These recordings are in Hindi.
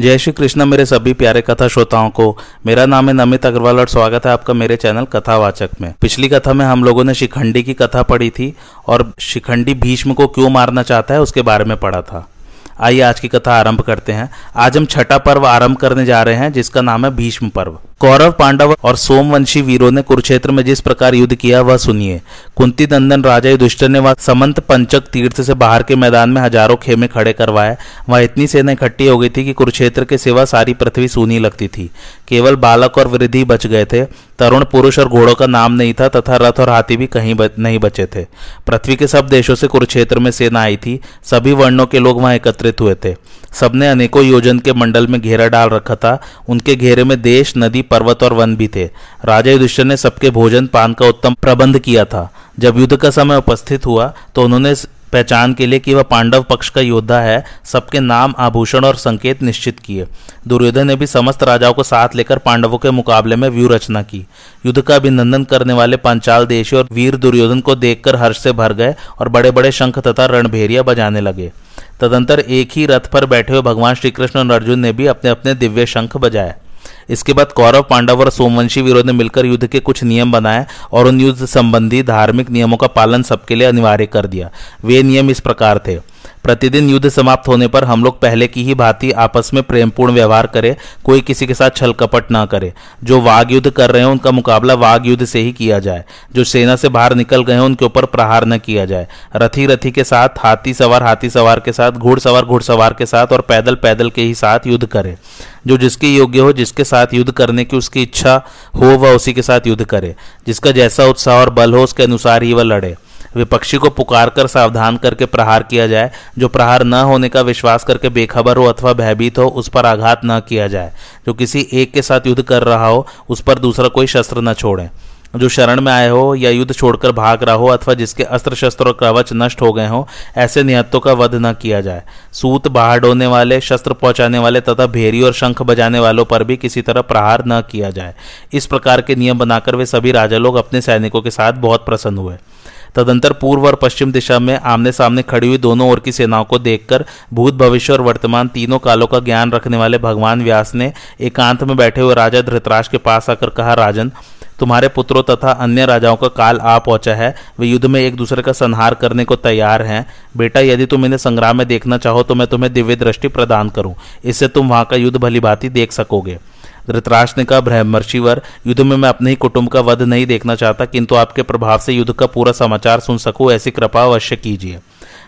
जय श्री कृष्ण, मेरे सभी प्यारे कथा श्रोताओं को। मेरा नाम है नमित अग्रवाल और स्वागत है आपका मेरे चैनल कथावाचक में। पिछली कथा में हम लोगों ने शिखंडी की कथा पढ़ी थी और शिखंडी भीष्म को क्यों मारना चाहता है उसके बारे में पढ़ा था। आइए आज की कथा आरंभ करते हैं। आज हम छठा पर्व आरंभ करने जा रहे हैं, जिसका नाम है भीष्म पर्व। कौरव पांडव और सोमवंशी वीरों ने कुरुक्षेत्र में जिस प्रकार युद्ध किया वह सुनिए। कुंती नंदन राजा युधिष्ठिर ने वह समंत पंचक तीर्थ से बाहर के मैदान में हज़ारों खेमे खड़े करवाए। वहाँ इतनी सेना इकट्ठी हो गई थी कि कुरुक्षेत्र के सिवा सारी पृथ्वी सूनी लगती थी। केवल बालक और वृद्धि बच गए थे। तरुण पुरुष और घोड़ों का नाम नहीं था तथा रथ और हाथी भी कहीं बच, नहीं बचे थे। पृथ्वी के सब देशों से कुरुक्षेत्र में सेना आई थी। सभी वर्णों के लोग वहाँ एकत्रित हुए थे। सबने अनेकों योजन के मंडल में घेरा डाल रखा था। उनके घेरे में देश नदी पर्वत और वन भी थे। राजा युधिष्ठिर ने सबके भोजन, पान का उत्तम प्रबंध किया था। जब युद्ध का समय उपस्थित हुआ तो उन्होंने पहचान के लिए कि वह पांडव पक्ष का योद्धा है, सबके नाम, आभूषण और संकेत निश्चित किए। दुर्योधन ने भी समस्त राजाओं को साथ लेकर पांडवों के मुकाबले में व्यू रचना की। युद्ध का अभिनंदन करने वाले पंचाल देशी और वीर दुर्योधन को देखकर हर्ष से भर गए और बड़े बड़े शंख तथा रणभेरिया बजाने लगे। तदंतर एक ही रथ पर बैठे हुए भगवान श्री कृष्ण और अर्जुन ने भी अपने अपने दिव्य शंख बजाए। इसके बाद कौरव, पांडव और सोमवंशी विरोध ने मिलकर युद्ध के कुछ नियम बनाए और उन युद्ध संबंधी धार्मिक नियमों का पालन सबके लिए अनिवार्य कर दिया। वे नियम इस प्रकार थे। प्रतिदिन युद्ध समाप्त होने पर हम लोग पहले की ही भांति आपस में प्रेमपूर्ण व्यवहार करें, कोई किसी के साथ छल कपट ना करे। जो वाघ युद्ध कर रहे हैं, उनका मुकाबला वाघ युद्ध से ही किया जाए। जो सेना से बाहर निकल गए हैं, उनके ऊपर प्रहार न किया जाए। रथी रथी के साथ हाथी सवार हाथी सवार के साथ, घुड़सवार घुड़सवार के साथ और पैदल पैदल के ही साथ युद्ध करे। जो जिसके योग्य हो, जिसके साथ युद्ध करने की उसकी इच्छा हो, वह उसी के साथ युद्ध करे। जिसका जैसा उत्साह और बल हो, उसके अनुसार ही वह लड़े। विपक्षी को पुकार कर सावधान करके प्रहार किया जाए। जो प्रहार न होने का विश्वास करके बेखबर हो अथवा भयभीत हो, उस पर आघात न किया जाए। जो किसी एक के साथ युद्ध कर रहा हो, उस पर दूसरा कोई शस्त्र न छोड़े। जो शरण में आए हो या युद्ध छोड़कर भाग रहा हो अथवा जिसके अस्त्र शस्त्र और कवच नष्ट हो गए हो, ऐसे निहत्तों का वध न किया जाए। सूत बाहर डोने वाले, शस्त्र पहुँचाने वाले तथा भेरी और शंख बजाने वालों पर भी किसी तरह प्रहार न किया जाए। इस प्रकार के नियम बनाकर वे सभी राजा लोग अपने सैनिकों के साथ बहुत प्रसन्न हुए। तदंतर पूर्व और पश्चिम दिशा में आमने सामने खड़ी हुई दोनों ओर की सेनाओं को देखकर, भूत भविष्य और वर्तमान तीनों कालों का ज्ञान रखने वाले भगवान व्यास ने एकांत में बैठे हुए राजा धृतराज के पास आकर कहा, राजन, तुम्हारे पुत्रों तथा अन्य राजाओं का काल आ पहुँचा है। वे युद्ध में एक दूसरे का संहार करने को तैयार हैं। बेटा, यदि तुम इन्हें संग्राम में देखना चाहो तो मैं तुम्हें दिव्य दृष्टि प्रदान करूँ। इससे तुम वहाँ का युद्ध भली भांति देख सकोगे। धृतराष्ट्र ने कहा ब्रह्मर्षिवर। युद्ध में मैं अपने ही कुटुंब का वध नहीं देखना चाहता, किंतु आपके प्रभाव से युद्ध का पूरा समाचार सुन सकूँ, ऐसी कृपा अवश्य कीजिए।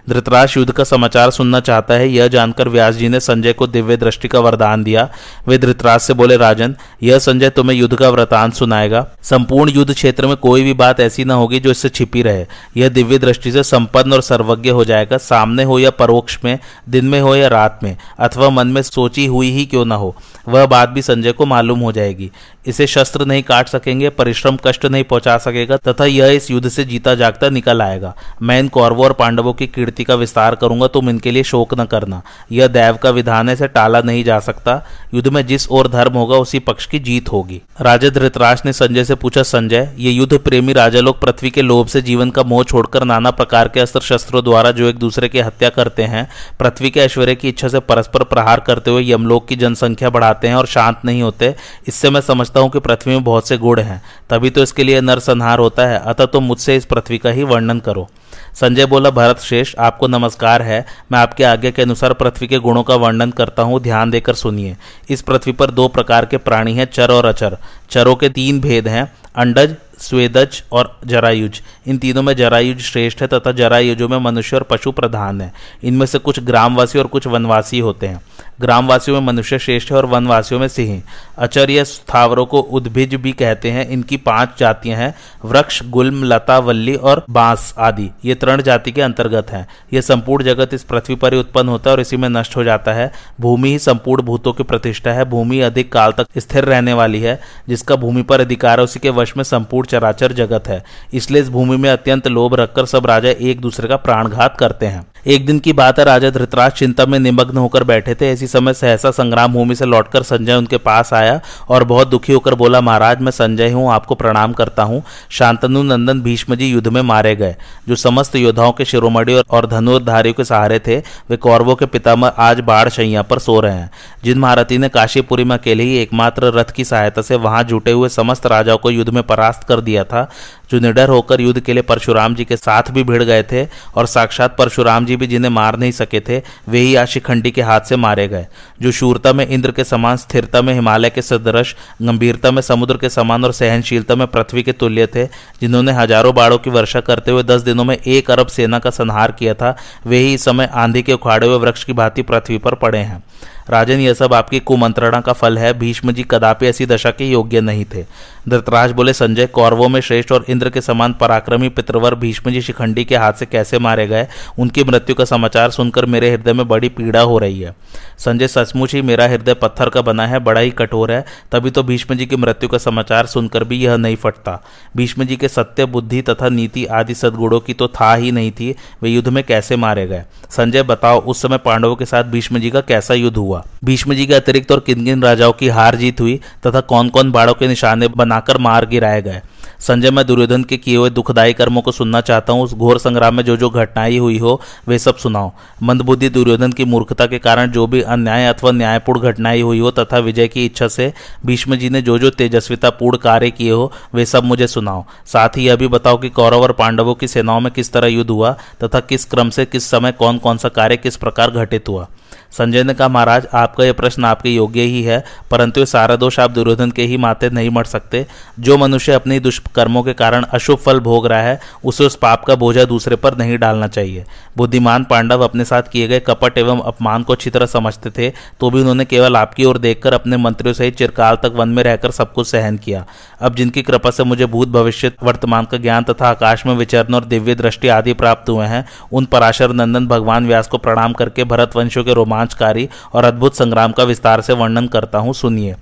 धृतराज युद्ध का समाचार सुनना चाहता है, यह जानकर व्यास जी ने संजय को दिव्य दृष्टि का वरदान दिया। वे धृतराज से बोले, राजन, यह संजय तुम्हें युद्ध का वृतांत सुनाएगा। संपूर्ण युद्ध क्षेत्र में कोई भी बात ऐसी न होगी जो इससे छिपी रहे। यह दिव्य दृष्टि से संपन्न और सर्वज्ञ हो जाएगा। सामने हो या परोक्ष में, दिन में हो या रात में, अथवा मन में सोची हुई ही क्यों न हो, वह बात भी संजय को मालूम हो जाएगी। इसे शस्त्र नहीं काट सकेंगे, परिश्रम कष्ट नहीं पहुँचा सकेगा, तथा यह इस युद्ध से जीता जागता निकल आएगा। मैं इन कौरवों और पांडवों की कीर्ति का विस्तार करूँगा, तुम इनके लिए शोक न करना। यह दैव का विधान है से टाला नहीं जा सकता। युद्ध में जिस ओर धर्म होगा, उसी पक्ष की जीत होगी। राजा धृतराज ने संजय से पूछा, संजय, ये युद्ध प्रेमी राजा लोग पृथ्वी के लोभ से जीवन का मोह छोड़कर नाना प्रकार के अस्त्र शस्त्रों द्वारा जो एक दूसरे की हत्या करते हैं, पृथ्वी के ऐश्वर्य की इच्छा से परस्पर प्रहार करते हुए यमलोक की जनसंख्या बढ़ाते हैं और शांत नहीं होते, इससे मैं समझता हूँ कि पृथ्वी में बहुत से गुण हैं, तभी तो इसके लिए नरसंहार होता है। अतः तुम मुझसे इस पृथ्वी का ही वर्णन करो। संजय बोला, भरत श्रेष्ठ, आपको नमस्कार है। मैं आपके आज्ञा के अनुसार पृथ्वी के गुणों का वर्णन करता हूँ। ध्यान देकर सुनिए। इस पृथ्वी पर दो प्रकार के प्राणी हैं, चर और अचर। चरों के तीन भेद हैं, अंडज स्वेदज और जरायुज। इन तीनों में जरायुज श्रेष्ठ है तथा जरायुजों में मनुष्य और पशु प्रधान है। इनमें से कुछ ग्रामवासी और कुछ वनवासी होते हैं। ग्रामवासियों में मनुष्य श्रेष्ठ है और वनवासियों में सिंह। अचर्य स्थावरों को उद्भिज भी कहते हैं। इनकी पाँच जातियाँ हैं, वृक्ष, गुल्म, लता, वल्ली और बाँस आदि। ये तृण जाति के अंतर्गत हैं। यह संपूर्ण जगत इस पृथ्वी पर ही उत्पन्न होता है और इसी में नष्ट हो जाता है। भूमि ही संपूर्ण भूतों की प्रतिष्ठा है। भूमि अधिक काल तक स्थिर रहने वाली है, जिसका भूमि पर अधिकार है। उसी के वश में संपूर्ण चराचर जगत है। इसलिए इस भूमि में अत्यंत लोभ रखकर सब राजा एक दूसरे का प्राणघात करते हैं। एक दिन की बात है, राजा धृतराज चिंता में निमग्न होकर बैठे थे। ऐसी समय सहसा संग्राम भूमि से लौटकर संजय उनके पास आया और बहुत दुखी होकर बोला, महाराज, मैं संजय हूँ, आपको प्रणाम करता हूँ। शांतनु नंदन भीष्म जी युद्ध में मारे गए, जो समस्त योद्धाओं के शिरोमणि और धनुर्धारियों के सहारे थे। वे कौरवों के पितामह आज बाढ़ शैया पर सो रहे हैं। जिन महारथी ने काशीपुरी में अकेले ही एकमात्र रथ की सहायता से वहाँ जुटे हुए समस्त राजाओं को युद्ध में परास्त कर दिया था, जो निडर होकर युद्ध के लिए परशुराम जी के साथ भी भिड़ गए थे और साक्षात परशुराम जी भी जिन्हें मार नहीं सके थे, वे ही आज शिखंडी के हाथ से मारे गए, जो शूरता में, इंद्र के समान, स्थिरता में, हिमालय के सदृश, गंभीरता में, समुद्र के समान और सहनशीलता में पृथ्वी के तुल्य थे, जिन्होंने हज़ारों बाड़ों की वर्षा करते हुए दस दिनों में एक अरब सेना का संहार किया था, वे ही इस समय आंधी के उखाड़े हुए वृक्ष की भांति पृथ्वी पर पड़े हैं। राजन यह सब आपकी कुमंत्रणा का फल है। भीष्म जी कदापि ऐसी दशा के योग्य नहीं थे। धृतराज बोले, संजय, कौरवों में श्रेष्ठ और इंद्र के समान पराक्रमी पितृवर भीष्म जी शिखंडी के हाथ से कैसे मारे गए? उनकी मृत्यु का समाचार सुनकर मेरे हृदय में बड़ी पीड़ा हो रही है। संजय सचमुच ही मेरा हृदय पत्थर का बना है, बड़ा ही कठोर है। तभी तो भीष्म जी की मृत्यु का समाचार सुनकर भी यह नहीं फटता। भीष्म जी के सत्य, बुद्धि तथा नीति आदि सदगुणों की तो था ही नहीं थी, वे युद्ध में कैसे मारे गए? संजय, बताओ, उस समय पांडवों के साथ भीष्म जी का कैसा युद्ध हुआ? भीष्म जी के अतिरिक्त और किन किन राजाओं की हार जीत हुई तथा कौन कौन बाड़ों के निशाने बनाकर मार गिराए गए? संजय, मैं दुर्योधन के किए हुए दुखदायी कर्मों को सुनना चाहता हूँ। उस घोर संग्राम में जो जो घटनाएँ हुई हो, वे सब सुनाओ। मंदबुद्धि दुर्योधन की मूर्खता के कारण जो भी अन्याय अथवा न्यायपूर्ण घटनाएँ हुई हो तथा विजय की इच्छा से भीष्म जी ने जो जो तेजस्वितापूर्ण कार्य किए हो, वे सब मुझे सुनाओ। साथ ही यह भी बताओ कि कौरव और पांडवों की सेनाओं में किस तरह युद्ध हुआ तथा किस क्रम से किस समय कौन कौन सा कार्य किस प्रकार घटित हुआ। संजय ने कहा, महाराज, आपका यह प्रश्न आपके योग्य ही है, परंतु सारा दोष आप दुर्योधन के ही माते नहीं मर सकते। जो मनुष्य अपने दुष्कर्मों के कारण अशुभ फल भोग रहा है, उसे उस पाप का बोझा दूसरे पर नहीं डालना चाहिए। बुद्धिमान पांडव अपने साथ किए गए कपट एवं अपमान को अच्छी तरह समझते थे तो भी उन्होंने केवल आपकी ओर देखकर अपने मंत्रियों सहित चिरकाल तक वन में रहकर सब कुछ सहन किया। अब जिनकी कृपा से मुझे भूत भविष्य, वर्तमान का ज्ञान तथा आकाश में विचरण और दिव्य दृष्टि आदि प्राप्त हुए हैं, उन पराशर नंदन भगवान व्यास को प्रणाम करके भरत वंशों के रोमान रोमांचकारी और अद्भुत संग्राम का विस्तार से वर्णन करता हूँ, सुनिए।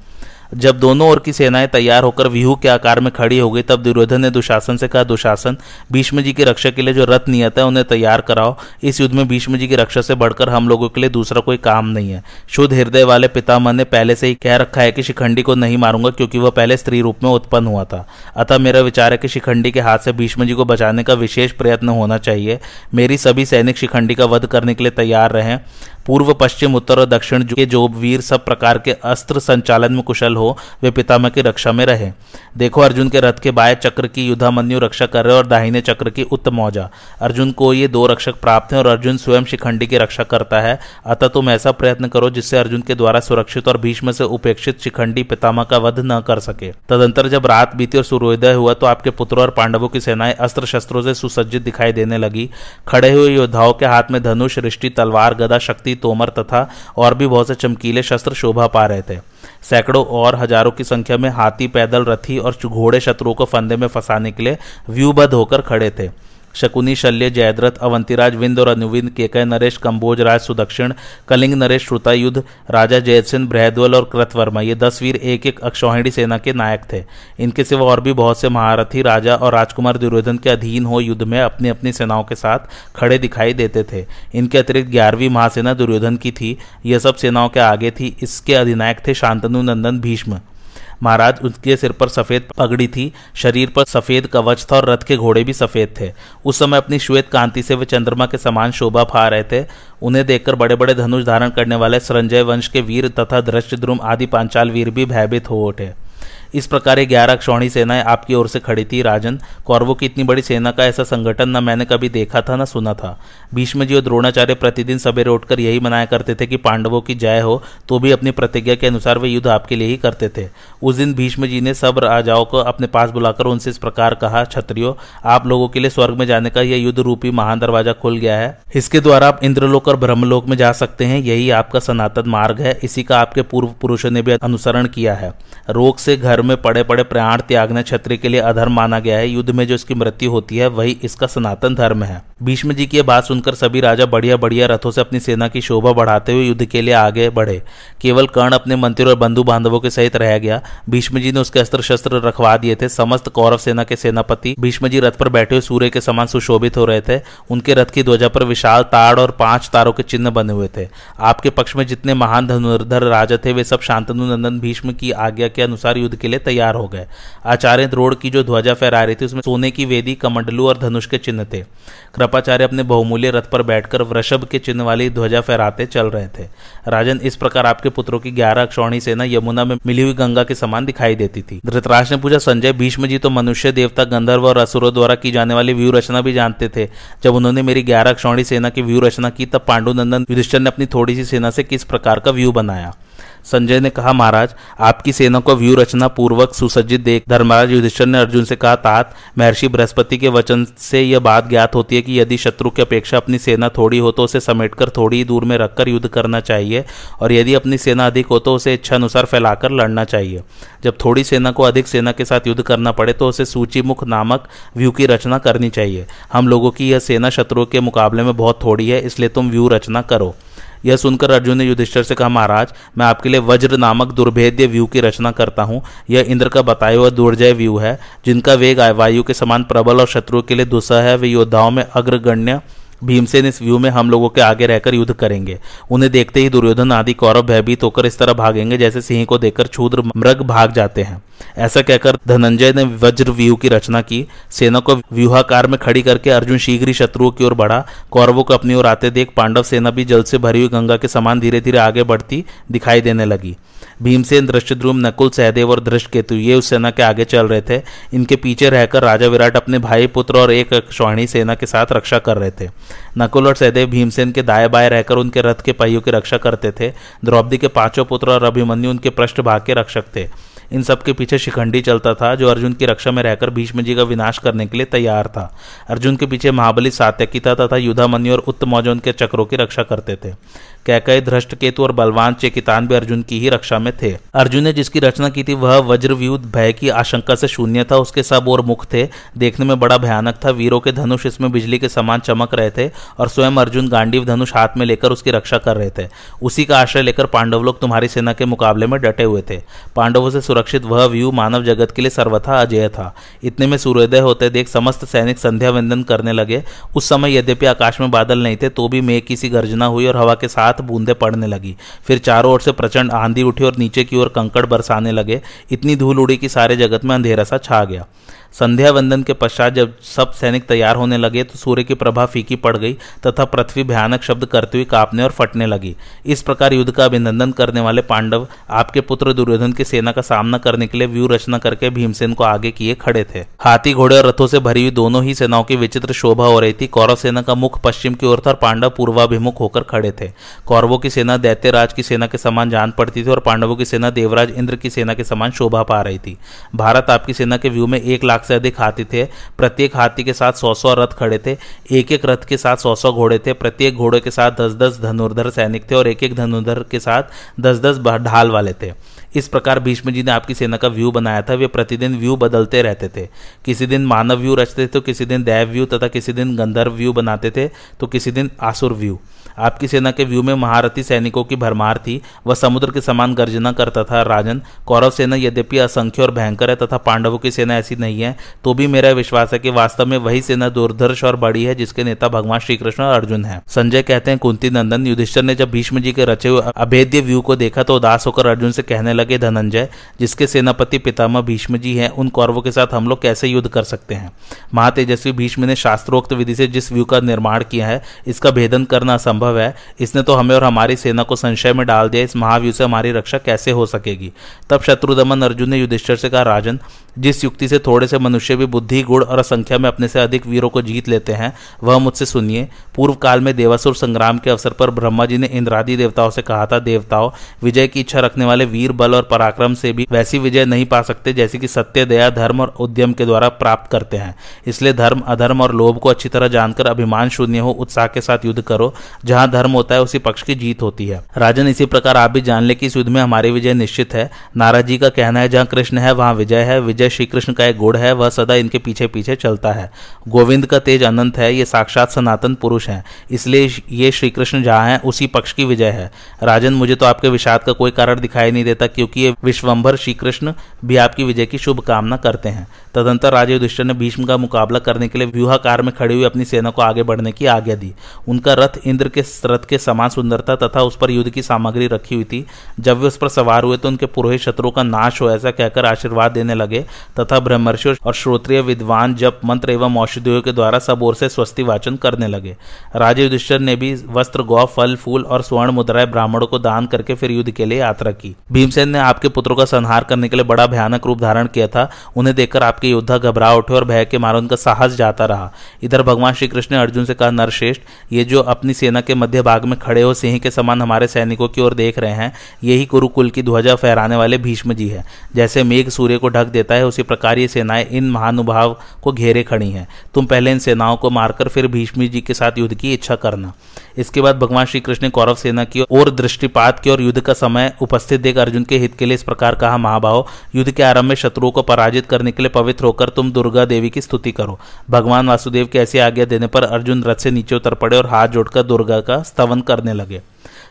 जब दोनों ओर की सेनाएँ तैयार होकर व्यूह के आकार में खड़ी हो गई, तब दुर्योधन ने दुशासन से कहा, दुशासन भीष्म जी की रक्षा के लिए जो रथ नियत है, उन्हें तैयार कराओ। इस युद्ध में भीष्म जी की रक्षा से बढ़कर हम लोगों के लिए दूसरा कोई काम नहीं है। शुद्ध हृदय वाले पितामह ने पहले से ही कह रखा है कि शिखंडी को नहीं मारूँगा, क्योंकि वह पहले स्त्री रूप में उत्पन्न हुआ था। अतः मेरा विचार है कि शिखंडी के हाथ से भीष्म जी को बचाने का विशेष प्रयत्न होना चाहिए। मेरी सभी सैनिक शिखंडी का वध करने के लिए तैयार रहे। पूर्व, पश्चिम, उत्तर और दक्षिण के जो वीर सब प्रकार के अस्त्र संचालन में कुशल हो, वे पितामह की रक्षा में रहे। देखो, अर्जुन के रथ के बाय चक्र की युद्धामन्यु रक्षा कर रहे और दाहिने चक्र की उत्तम औजा अर्जुन को ये दो रक्षक प्राप्त हैं और अर्जुन स्वयं शिखंडी की रक्षा करता है। अतः तुम ऐसा प्रयत्न करो जिससे अर्जुन के द्वारा सुरक्षित और भीष्म से उपेक्षित शिखंडी पितामह का वध न कर सके। तदंतर जब रात बीती और सूर्योदय हुआ तो आपके पुत्र और पांडवों की सेनाएँ अस्त्र शस्त्रों से सुसज्जित दिखाई देने लगी। खड़े हुए योद्धाओं के हाथ में धनुष रिष्टि तलवार, गदा, शक्ति तोमर तथा और भी बहुत से चमकीले शस्त्र शोभा पा रहे थे। सैकड़ों और हज़ारों की संख्या में हाथी, पैदल, रथी और घोड़े शत्रुओं को फंदे में फंसाने के लिए व्यूबद्ध होकर खड़े थे। शकुनी, शल्य, जयद्रथ, अवंतिराज विंद और अनुविंद केकय नरेश कंबोज राज सुदक्षिण, कलिंग नरेश, श्रुता युद्ध, राजा जयसिंह बृहद्वल और कृतवर्मा, ये दस वीर एक एक अक्षौहिणी सेना के नायक थे। इनके सिवा और भी बहुत से महारथी, राजा और राजकुमार दुर्योधन के अधीन हो युद्ध में अपनी अपनी सेनाओं के साथ खड़े दिखाई देते थे। इनके अतिरिक्त ग्यारहवीं महासेना दुर्योधन की थी। यह सब सेनाओं के आगे थी। इसके अधिनायक थे शांतनु नंदन भीष्म। महाराज, उसके सिर पर सफ़ेद पगड़ी थी, शरीर पर सफ़ेद कवच था और रथ के घोड़े भी सफ़ेद थे। उस समय अपनी श्वेत कांति से वे चंद्रमा के समान शोभा फा रहे थे। उन्हें देखकर बड़े बड़े धनुष धारण करने वाले संजय वंश के वीर तथा दृष्टद्रुम आदि पांचाल वीर भी भयभीत हो उठे। इस प्रकार ग्यारह क्षौणी सेनाएँ आपकी ओर से खड़ी थी। राजन कौरवों की इतनी बड़ी सेना का ऐसा संगठन न मैंने कभी देखा था, न सुना था। भीष्म जी और द्रोणाचार्य प्रतिदिन सवेरे उठकर यही मनाया करते थे कि पांडवों की जय हो तो भी अपनी प्रतिज्ञा के अनुसार वे युद्ध आपके लिए ही करते थे। उस दिन भीष्म जी ने सब राजाओं को अपने पास बुलाकर उनसे इस प्रकार कहा छत्रियो आप लोगों के लिए स्वर्ग में जाने का यह युद्ध रूपी महान दरवाज़ा खुल गया है। इसके द्वारा आप इंद्रलोक और ब्रह्मलोक में जा सकते हैं। यही आपका सनातन मार्ग है। इसी का आपके पूर्व पुरुषों ने भी अनुसरण किया है। रोग से घर में पड़े पड़े प्राण त्यागना क्षत्रिय के लिए अधर्म माना गया है। युद्ध में जो इसकी मृत्यु होती है, वही इसका सनातन धर्म है। भीष्म जी की बात सुनकर सभी राजा बढ़िया बढ़िया रथों से अपनी सेना की शोभा बढ़ाते हुए युद्ध के लिए आगे बढ़े। केवल कर्ण अपने मंत्री और बंधु बांधवों के सहित रह गया। भीष्म जी ने उसके अस्त्र शस्त्र रखवा दिए थे। समस्त कौरव सेना के सेनापति भीष्म जी रथ पर बैठे हुए सूर्य के समान सुशोभित हो रहे थे। उनके रथ की ध्वजा पर विशाल ताड़ और पाँच तारों के चिन्ह बने हुए थे। आपके पक्ष में जितने महान धनुर्धर राजा थे, वे सब शांतनु नंदन भीष्म की आज्ञा के अनुसार युद्ध के लिए तैयार हो गए। आचार्य द्रोड़ की जो ध्वजा फहरा रही थी, उसमें सोने की वेदी, कमंडलू और धनुष के चिन्ह थे। कृपाचार्य अपने बहुमूल्य रथ पर बैठकर वृषभ के चिन्ह वाली ध्वजा फहराते चल रहे थे। राजन इस प्रकार आपके पुत्रों की ग्यारह अक्षौणी सेना यमुना में मिली हुई गंगा के समान दिखाई देती थी। धृतराज ने पूछा, संजय, भीष्म जी तो मनुष्य, देवता, गंधर्व और असुरों द्वारा की जाने वाली व्यू रचना भी जानते थे। जब उन्होंने मेरी ग्यारह अक्षौणी सेना की व्यू रचना की, तब पांडुनंदन युधिष्ठर ने अपनी थोड़ी सी सेना से किस प्रकार का व्यू बनाया? संजय ने कहा, महाराज, आपकी सेना को व्यू रचना पूर्वक सुसज्जित देख धर्मराज युधिष्ठर ने अर्जुन से कहा, तात, महर्षि बृहस्पति के वचन से यह बात ज्ञात होती है कि यदि शत्रु की अपेक्षा अपनी सेना थोड़ी हो तो उसे समेटकर थोड़ी दूर में रखकर युद्ध करना चाहिए और यदि अपनी सेना अधिक हो तो उसे इच्छा अनुसार फैलाकर लड़ना चाहिए। जब थोड़ी सेना को अधिक सेना के साथ युद्ध करना पड़े तो उसे सूचीमुख नामक व्यू की रचना करनी चाहिए। हम लोगों की यह सेना शत्रुओं के मुकाबले में बहुत थोड़ी है, इसलिए तुम व्यू रचना करो। यह सुनकर अर्जुन ने युधिष्ठर से कहा, महाराज, मैं आपके लिए वज्र नामक दुर्भेद्य व्यू की रचना करता हूँ। यह इंद्र का बताया हुआ दुर्जय व्यू है, जिनका वेग वायु के समान प्रबल और शत्रुओं के लिए दुस्सह है। वे योद्धाओं में अग्रगण्य भीमसेन इस व्यू में हम लोगों के आगे रहकर युद्ध करेंगे। उन्हें देखते ही दुर्योधन, आदि कौरव, भयभीत होकर इस तरह भागेंगे जैसे सिंह को देखकर क्षुद्र मृग भाग जाते हैं। ऐसा कहकर धनंजय ने वज्र व्यू की रचना की। सेना को व्यूहाकार में खड़ी करके अर्जुन शीघ्र ही शत्रुओं की ओर बढ़ा। कौरवों को अपनी ओर आते देख पांडव सेना भी जल से भरी हुई गंगा के समान धीरे धीरे आगे बढ़ती दिखाई देने लगी। भीमसेन दृष्टद्रुम नकुल सहदेव और दृष्ट केतु ये उस सेना के आगे चल रहे थे। इनके पीछे रहकर राजा विराट अपने भाई, पुत्र और एक स्वाणी सेना के साथ रक्षा कर रहे थे। नकुल और सहदेव भीमसेन के दाएँ बाएँ रहकर उनके रथ के पहियों की रक्षा करते थे। द्रौपदी के पाँचों पुत्र और अभिमन्यु उनके पृष्ठ भाग के रक्षक थे। इन सब के पीछे शिखंडी चलता था, जो अर्जुन की रक्षा में रहकर भीष्म जी का विनाश करने के लिए तैयार था। अर्जुन के पीछे महाबली सात्यकी था तथा युद्धामन्यु और उत्तमौजन के चक्रों की रक्षा करते थे। कैकय धृष्ट केतु और बलवान चेकितान भी अर्जुन की ही रक्षा में थे। अर्जुन ने जिसकी रचना की थी, वह वज्रव्यूत भय की आशंका से शून्य था। उसके सब और मुख थे। देखने में बड़ा भयानक था। वीरों के धनुष इसमें बिजली के समान चमक रहे थे और स्वयं अर्जुन गांडीव धनुष हाथ में लेकर उसकी रक्षा कर रहे थे। उसी का आश्रय लेकर पांडव लोग तुम्हारी सेना के मुकाबले में डटे हुए थे। पांडवों से सुरक्षित वह व्यू मानव जगत के लिए सर्वथा अजय था। इतने में सूर्योदय होते देख समस्त सैनिक संध्या वंदन करने लगे। उस समय यद्यपि आकाश में बादल नहीं थे तो भी मेघ की सी गर्जना हुई और हवा के साथ बूंदे पड़ने लगी। फिर चारों ओर से प्रचंड आंधी उठी और नीचे की ओर कंकड़ बरसाने लगे। इतनी धूल उड़ी कि सारे जगत में अंधेरा सा छा गया। संध्या वंदन के पश्चात जब सब सैनिक तैयार होने लगे तो सूर्य की प्रभा फीकी पड़ गई, तथा पृथ्वी भयानक शब्द करते हुए कांपने और फटने लगी। इस प्रकार युद्ध का अभिनंदन करने वाले पांडव आपके पुत्र दुर्योधन की सेना का सामना करने के लिए व्यू रचना करके भीमसेन को आगे किए खड़े थे। हाथी घोड़े और रथों से भरी हुई दोनों ही सेनाओं की विचित्र शोभा हो रही थी। कौरव सेना का मुख पश्चिम की ओर था और पांडव पूर्वाभिमुख होकर खड़े थे। कौरवों की सेना दैत्यराज की सेना के समान जान पड़ती थी और पांडवों की सेना देवराज इंद्र की सेना के समान शोभा पा रही थी। भारत आपकी सेना के व्यू में एक लाख से अधिक हाथी थे। प्रत्येक हाथी के साथ सौ सौ रथ खड़े थे। एक एक रथ के साथ सौ सौ घोड़े थे। प्रत्येक घोड़े के साथ दस दस धनुर्धर सैनिक थे और एक एक धनुर्धर के साथ दस दस ढाल वाले थे। इस प्रकार भीष्म जी ने आपकी सेना का व्यू बनाया था। वे प्रतिदिन व्यू बदलते रहते थे। किसी दिन मानव व्यू रचते थे तो किसी दिन दैव व्यू तथा किसी दिन गंधर्व व्यू बनाते थे तो किसी दिन आसुर व्यू। आपकी सेना के व्यू में महारथी सैनिकों की भरमार थी। वह समुद्र के समान गर्जना करता था, राजन। कौरव सेना यद्यपि असंख्य और भयंकर है तथा पांडवों की सेना ऐसी नहीं है तो भी मेरा विश्वास है कि वास्तव में वही सेना दुर्धर्ष और बड़ी है जिसके नेता भगवान श्री कृष्ण और अर्जुन है। संजय कहते हैं, कुंती नंदन, युधिष्ठर ने जब भीष्म जी के रचे हुए अभेद्य व्यू को देखा तो उदास होकर अर्जुन से कहने लगे, धनंजय, जिसके सेनापति पितामह भीष्म जी हैं, उन कौरवों के साथ हम लोग कैसे युद्ध कर सकते हैं? महातेजस्वी भीष्म ने शास्त्रोक्त विधि से जिस व्यू का निर्माण किया है, इसका भेदन करना असंभव संभव है। इसने तो हमें और हमारी सेना को संशय में डाल दिया, इस महाव्यूह से हमारी रक्षा कैसे हो सकेगी? तब शत्रुदमन अर्जुन ने युधिष्ठर से कहा, राजन, जिस युक्ति से थोड़े से मनुष्य भी बुद्धि, गुण और संख्या में अपने से अधिक वीरों को जीत लेते हैं, वह मुझसे सुनिए। पूर्व काल में देवासुर संग्राम के अवसर पर ब्रह्मा जी ने इंद्रादि देवताओं से कहा था, देवताओं, विजय की इच्छा रखने वाले वीर बल और पराक्रम से भी वैसी विजय नहीं पा सकते, जैसी कि सत्य, दया, धर्म और उद्यम के द्वारा प्राप्त करते हैं। इसलिए धर्म, अधर्म और लोभ को अच्छी तरह जानकर अभिमान शून्य हो, उत्साह के साथ युद्ध करो। जहाँ धर्म होता है, उसी पक्ष की जीत होती है। राजन, इसी प्रकार आप भी जान ले कि इस युद्ध में हमारी विजय निश्चित है। नाराज़ जी का कहना है, जहाँ कृष्ण है, वहाँ विजय है। विजय श्री कृष्ण का एक गुण है, वह सदा इनके पीछे पीछे चलता है। गोविंद का तेज अनंत है, ये साक्षात सनातन पुरुष है। इसलिए ये श्री कृष्ण जहाँ है, उसी पक्ष की विजय है। राजन, मुझे तो आपके विषाद का कोई कारण दिखाई नहीं देता, क्योंकि ये विश्वंभर श्री कृष्ण भी आपकी विजय की शुभकामना करते हैं। तदंतर राजा युधिष्ठिर ने भीष्म का मुकाबला करने के लिए व्यूहाकार में खड़ी हुई अपनी सेना को आगे बढ़ने की आज्ञा दी। उनका रथ इंद्र के रथ के समान सुंदरता तथा उस पर युद्ध की सामग्री रखी हुई थी। जब वे उस पर सवार हुए तो उनके पुरोहित शत्रुओं का नाश हो ऐसा कहकर आशीर्वाद देने लगे, तथा ब्रह्मर्षि और श्रोत्रिय विद्वान जब मंत्र एवं औषधियों के द्वारा सब ओर से स्वस्ति वाचन करने लगे। राजा युधिष्ठिर ने भी वस्त्र, गौ, फल, फूल और स्वर्ण मुद्राएँ ब्राह्मणों को दान करके फिर युद्ध के लिए यात्रा की। भीमसेन ने आपके पुत्रों का संहार करने के लिए बड़ा भयानक रूप धारण किया था। उन्हें देखकर आपके योद्धा घबरा उठे और भय के मारे उनका साहस जाता रहा। इधर भगवान श्री कृष्ण ने अर्जुन से कहा, नरश्रेष्ठ, ये जो अपनी सेना के मध्य भाग में खड़े हो, सिंह के समान हमारे सैनिकों की ओर देख रहे हैं। यही कुरुकुल की ध्वजा फहराने वाले भीष्म जी है। जैसे मेघ सूर्य को ढक देता है, उसी प्रकार ये सेनाएँ इन महानुभाव को घेरे खड़ी हैं। तुम पहले इन सेनाओं को मारकर फिर भीष्म जी के साथ युद्ध की इच्छा करना। इसके बाद भगवान श्री कृष्ण ने कौरव सेना की ओर, दृष्टिपात की और युद्ध का समय उपस्थित देख अर्जुन के हित के लिए इस प्रकार कहा, महाभाव, युद्ध के आरंभ में शत्रुओं को पराजित करने के लिए पवित्र होकर तुम दुर्गा देवी की स्तुति करो। भगवान वासुदेव की ऐसी आज्ञा देने पर अर्जुन रथ से नीचे उतर पड़े और हाथ जोड़कर दुर्गा का स्तवन करने लगे।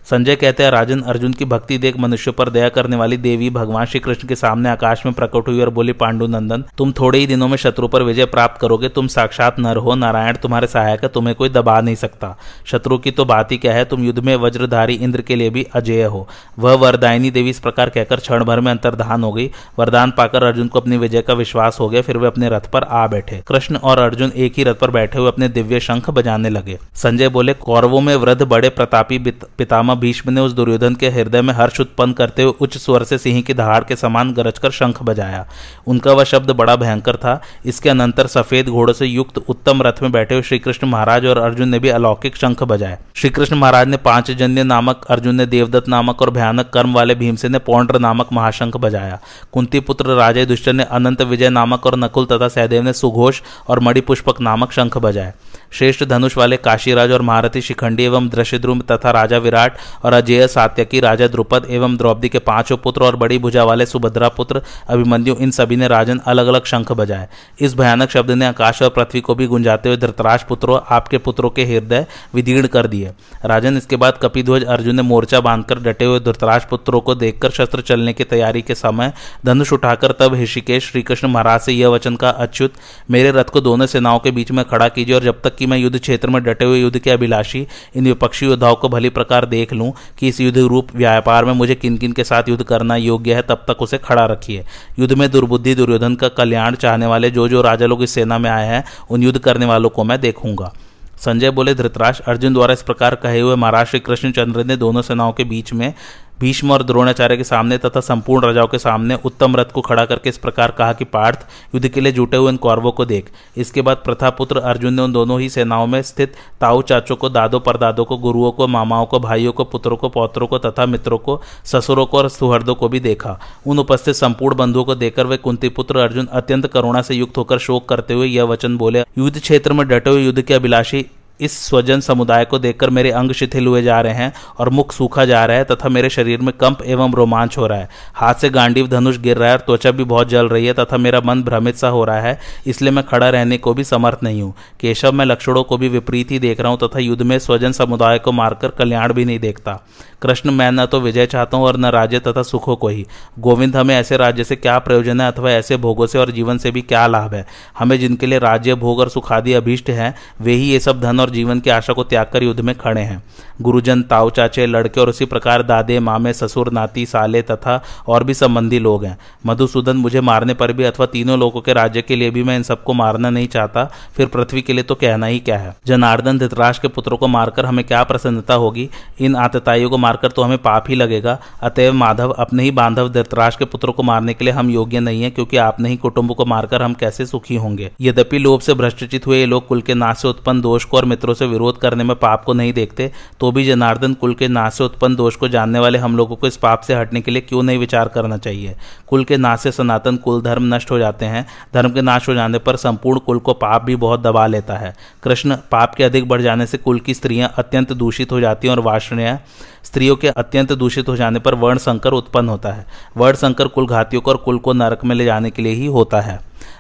संजय कहते हैं, राजन, अर्जुन की भक्ति देख मनुष्य पर दया करने वाली देवी भगवान श्री कृष्ण के सामने आकाश में प्रकट हुई और बोली, पांडु नंदन, तुम थोड़े ही दिनों में शत्रु पर विजय प्राप्त करोगे, तुम साक्षात नर हो, नारायण तुम्हारे सहायक है, तुम्हें कोई दबा नहीं सकता। शत्रु की तो बात ही क्या है, तुम युद्ध में वज्रधारी इंद्र के लिए भी अजय हो। वह वरदायनी देवी इस प्रकार कहकर क्षण भर में अंतर्धान हो गई। वरदान पाकर अर्जुन को अपनी विजय का विश्वास हो गया, फिर वे अपने रथ पर आ बैठे। कृष्ण और अर्जुन एक ही रथ पर बैठे हुए अपने दिव्य शंख बजाने लगे। संजय बोले, कौरवों में वृद्ध बड़े प्रतापी पितामह भीष्म ने उस दुर्योधन के हृदय में हर्ष उत्पन्न करते हुए उच्च स्वर से सिंह की दहाड़ के समान गरजकर शंख बजाया। उनका वह शब्द बड़ा भयंकर था। इसके अनंतर सफ़ेद घोड़ों से युक्त उत्तम रथ में बैठे हुए श्री कृष्ण महाराज और अर्जुन ने भी अलौकिक शंख बजाए। श्री कृष्ण महाराज ने पाँच जन्य नामक अर्जुन ने देवदत्त नामक और भयानक कर्म वाले भीमसेन ने पौंड्र नामक महाशंख बजाया। कुंती पुत्र राजे दुष्ट ने अनंत विजय नामक और नकुल तथा सहदेव ने सुघोष और मणिपुष्पक नामक शंख बजाए। श्रेष्ठ धनुष वाले काशीराज और महारथी शिखंडी एवं दृश्यद्रुम तथा राजा विराट और अजय सात्यकी, राजा द्रुपद एवं द्रौपदी के पाँचों पुत्र और बड़ी भुजा वाले सुभद्रा पुत्र अभिमन्यु, इन सभी ने राजन अलग अलग शंख बजाए। इस भयानक शब्द ने आकाश और पृथ्वी को भी गुंजाते हुए धृतराज पुत्रों, आपके पुत्रों के हृदय विदीर्ण कर दिए। राजन इसके बाद कपिध्वज, अर्जुन ने मोर्चा बांधकर डटे हुए धृतराज पुत्रों को देखकर शस्त्र चलने की तैयारी के समय धनुष उठाकर तब ऋषिकेश, श्रीकृष्ण महाराज से यह वचन का अच्युत, मेरे रथ को दोनों सेनाओं के बीच में खड़ा कीजिए और जब तक कि मैं युद्ध क्षेत्र में डटे हुए युद्ध के अभिलाषी, इन विपक्षी योद्धाओं को भली प्रकार देख लूँ कि इस युद्ध रूप व्यापार में मुझे किन किन के साथ युद्ध करना योग्य है, तब तक उसे खड़ा रखिए। युद्ध में दुर्बुद्धि, दुर्योधन का कल्याण चाहने वाले जो जो राजा लोग इस सेना में आए हैं, उन युद्ध करने वालों को मैं देखूँगा। संजय बोले धृतराज अर्जुन द्वारा इस प्रकार कहे हुए महाराज श्री कृष्णचंद्र ने दोनों सेनाओं के बीच में भीष्म और द्रोणाचार्य के सामने तथा संपूर्ण राजाओं के सामने उत्तम रथ को खड़ा करके इस प्रकार कहा कि पार्थ, युद्ध के लिए जुटे हुए इन कौरवों को देख। इसके बाद प्रथापुत्र अर्जुन ने उन दोनों ही सेनाओं में स्थित ताऊ चाचों को, दादो परदादों को, गुरुओं को, मामाओं को, भाइयों को, पुत्रों को, पौत्रों को तथा मित्रों को, ससुरों को और सुहृदों को भी देखा। उन उपस्थित संपूर्ण बंधुओं को देखकर वे कुंती पुत्र अर्जुन अत्यंत करुणा से युक्त होकर शोक करते हुए यह वचन बोले, युद्ध क्षेत्र में डटे हुए युद्ध के अभिलाषी इस स्वजन समुदाय को देखकर मेरे अंग शिथिल हुए जा रहे हैं और मुख सूखा जा रहा है तथा मेरे शरीर में कंप एवं रोमांच हो रहा है। हाथ से गांडीव धनुष गिर रहा है और त्वचा भी बहुत जल रही है तथा मेरा मन भ्रमित सा हो रहा है, इसलिए मैं खड़ा रहने को भी समर्थ नहीं हूँ। केशव, मैं लक्षणों को भी विपरीत ही देख रहा हूँ तथा युद्ध में स्वजन समुदाय को मारकर कल्याण भी नहीं देखता। कृष्ण, मैं न तो विजय चाहता हूँ और न राज्य तथा सुखों को ही। गोविंद, हमें ऐसे राज्य से क्या प्रयोजन है अथवा ऐसे भोगों से और जीवन से भी क्या लाभ है? हमें जिनके लिए राज्य, भोग और सुखादि अभीष्ट हैं, वे ही ये सब धन और जीवन की आशा को त्याग कर युद्ध में खड़े हैं। गुरुजन, ताऊ चाचे, लड़के और उसी प्रकार दादे, मामे, ससुर, नाती, साले तथा और भी संबंधी लोग हैं। मधुसूदन, मुझे मारने पर भी अथवा तीनों लोगों के राज्य के लिए भी मैं इन सबको मारना नहीं चाहता। फिर पृथ्वी के लिए तो कहना ही क्या है? जनार्दन धृतराज के पुत्रों को मारकर हमें क्या प्रसन्नता होगी? इन आतताइयों को मारकर तो हमें पाप ही लगेगा। अतएव माधव, अपने ही बांधव धृतराज के पुत्रों को मारने के लिए हम योग्य नहीं है, क्योंकि आपने ही कुटुंब को मारकर हम कैसे सुखी होंगे? यद्यपि लोभ से भ्रष्टचित हुए ये लोग कुल के नाश से उत्पन्न दोष को और मित्रों से विरोध करने में पाप को नहीं देखते तो भी जनार्दन कुल के नाश से उत्पन्न दोष को जानने वाले हम लोगों को इस पाप से हटने के लिए क्यों नहीं विचार करना चाहिए? कुल के नाश से सनातन कुल धर्म नष्ट हो जाते हैं। धर्म के नाश हो जाने पर संपूर्ण कुल को पाप भी बहुत दबा लेता है। कृष्ण पाप के अधिक बढ़ जाने से कुल की स्त्रियाँ अत्यंत दूषित हो जाती हैं और वाषणीय स्त्रियों के अत्यंत दूषित हो जाने पर वर्ण संकर उत्पन्न होता है। वर्ण संकर कुल घातियों को और कुल को नरक में ले जाने के लिए ही होता है।